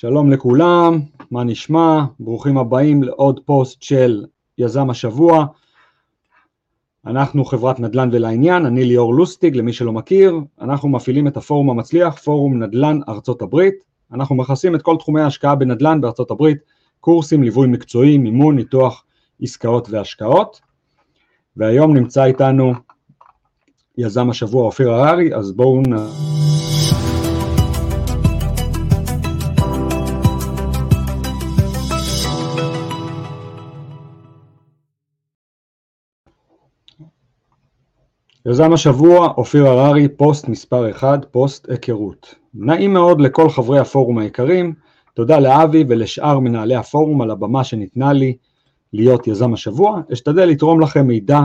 שלום לכולם, מה נשמע? ברוכים הבאים לעוד פוסט של יזם השבוע. אנחנו חברת נדל"ן ולעניין, אני ליאור לוסטיג, למי שלא מכיר, אנחנו מפעילים את הפורום המצליח, פורום נדל"ן ארצות הברית. אנחנו מכסים את כל תחומי ההשקעה בנדל"ן בארצות הברית, קורסים, ליווי מקצועי, מימון, ניתוח עסקאות והשקעות. והיום נמצא איתנו יזם השבוע אופיר הררי, אז בואו נ... יוזם השבוע, אופיר הררי, פוסט מספר 1, פוסט היכרות. נעים מאוד לכל חברי הפורום היקרים, תודה לאבי ולשאר מנהלי הפורום על הבמה שניתנה לי להיות יזם השבוע, אשתדל לתרום לכם מידע,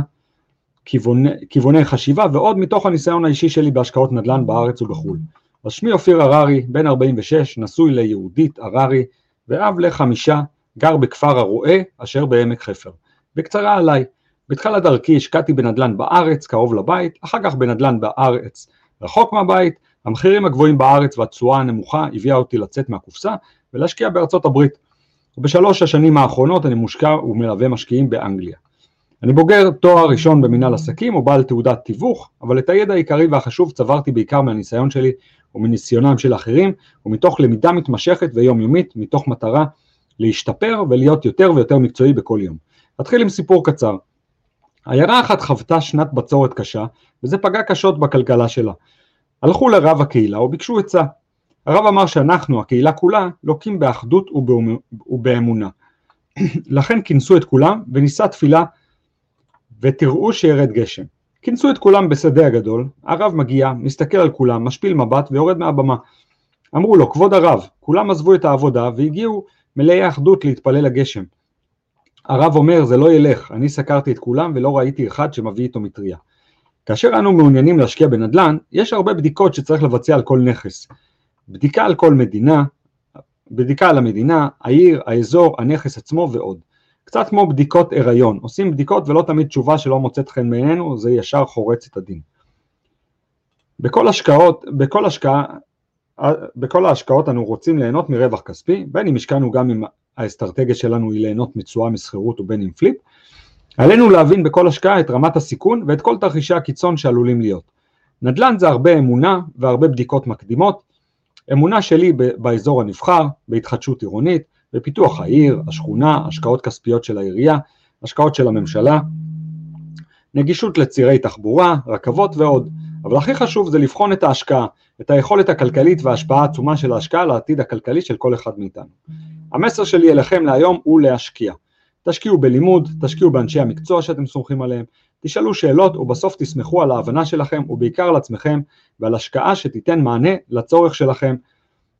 כיווני, כיווני חשיבה ועוד מתוך הניסיון האישי שלי בהשקעות נדל"ן בארץ ובחו"ל. אז שמי אופיר הררי, בן 46, נשוי ליהודית הררי ואב לחמישה, גר בכפר הרועה אשר בעמק חפר. בקצרה עליי, בתחילת דרכי השקעתי בנדל"ן בארץ, קרוב לבית, אחר כך בנדל"ן בארץ, רחוק מהבית, המחירים הגבוהים בארץ והתשואה הנמוכה הביאה אותי לצאת מהקופסה ולהשקיע בארצות הברית. ובשלוש השנים האחרונות אני מושקע ומלווה משקיעים באנגליה. אני בוגר תואר ראשון במנהל עסקים ובעל תעודת תיווך, אבל את הידע העיקרי והחשוב צברתי בעיקר מהניסיון שלי ומניסיונם של אחרים, ומתוך למידה מתמשכת ויומיומית, מתוך מטרה להשתפר ולהיות יותר ויותר מקצועי בכל יום. אתחיל עם סיפור קצר. עיירה אחת חוותה שנת בצורת קשה, וזה פגע קשות בכלכלה שלה. הלכו לרב הקהילה וביקשו עצה. הרב אמר שאנחנו, הקהילה כולה, לוקים באחדות ובאמונה. לכן כינסו את כולם ונישא תפילה ותראו שירד גשם. כינסו את כולם בשדה הגדול, הרב מגיע, מסתכל על כולם, משפיל מבט ויורד מהבמה. אמרו לו, כבוד הרב, כולם עזבו את העבודה והגיעו מלאי אחדות להתפלל לגשם. הרב אומר זה לא ילך, אני סקרתי את כולם ולא ראיתי אחד שמביא איתו מטריה. כאשר אנו מעוניינים להשקיע בנדל"ן, יש הרבה בדיקות שצריך לבצע על כל נכס. בדיקה על כל מדינה, בדיקה על המדינה, העיר, האזור, הנכס עצמו ועוד. קצת כמו בדיקות הריון, עושים בדיקות ולא תמיד תשובה שלא מוצאת חן בעינינו, זה ישר חורץ את הדין. בכל השקעות, בכל השקעה, בכל ההשקעות אנו רוצים ליהנות מרווח כספי, בין אם השקענו גם עם האסטרטגיה שלנו היא ליהנות מתשואה משכירות ובין עם פליפ, עלינו להבין בכל השקעה את רמת הסיכון ואת כל תרחישי הקיצון שעלולים להיות. נדל"ן זה הרבה אמונה והרבה בדיקות מקדימות, אמונה שלי באזור הנבחר, בהתחדשות עירונית, בפיתוח העיר, השכונה, השקעות כספיות של העירייה, השקעות של הממשלה, נגישות לצירי תחבורה, רכבות ועוד. אבל הכי חשוב זה לבחון את ההשקעה, את היכולת הכלכלית וההשפעה העצומה של ההשקעה על העתיד הכלכלי של כל אחד מאיתנו. המסר שלי אליכם להיום הוא להשקיע. תשקיעו בלימוד, תשקיעו באנשי המקצוע שאתם סומכים עליהם, תשאלו שאלות ובסוף תסמכו על ההבנה שלכם ובעיקר על עצמכם ועל השקעה שתיתן מענה לצורך שלכם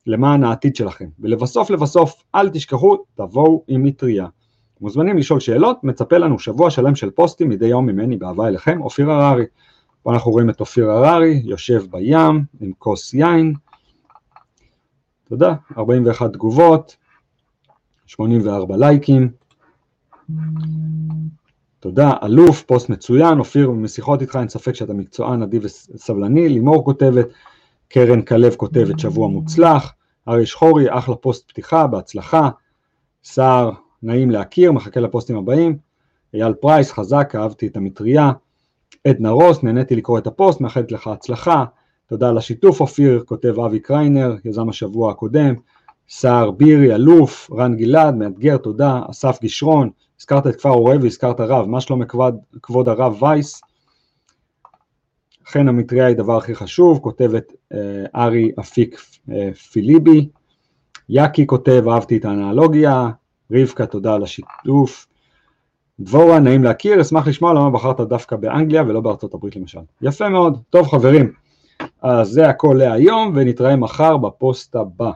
למען העתיד שלכם. ולבסוף לבסוף אל תשכחו, תבואו עם מטריה. מוזמנים לשאול שאלות, מצפה לנו שבוע שלם של פוסטים מדי יום ממני באהבה אליכם, אופיר הררי. פה אנחנו רואים את אופיר הררי, יושב בים עם כוס יין. תודה, 41 תגובות, 84 לייקים. תודה, אלוף, פוסט מצוין, אופיר, משיחות איתך אין ספק שאתה מקצוען, נדיב וסבלני, לימור כותבת, קרן כלב כותבת שבוע מוצלח, ארי שחורי, אחלה פוסט פתיחה, בהצלחה, סער, נעים להכיר, מחכה לפוסטים הבאים, אייל פרייס, חזק, אהבתי את המטריה, עדנה רוס, נהניתי לקרוא את הפוסט, מאחלת לך הצלחה, תודה על השיתוף, אופיר, כותב אבי קריינר, יזם השבוע הקודם, סער בירי, אלוף, רן גלעד, מאתגר, תודה, אסף גישרון, הזכרת את כפר עורב והזכרת רב, מה שלום כבוד, כבוד הרב וייס, אכן המטריה היא הדבר הכי חשוב, כותבת אה, ארי אפיק אה, פיליבי, יאקי כותב, אהבתי את האנלוגיה, רבקה, תודה על השיתוף, דבורה, נעים להכיר, אשמח לשמוע למה בחרת דווקא באנגליה ולא בארצות הברית למשל. יפה מאוד, טוב חברים, אז זה הכל להיום ונתראה מחר בפוסט הבא.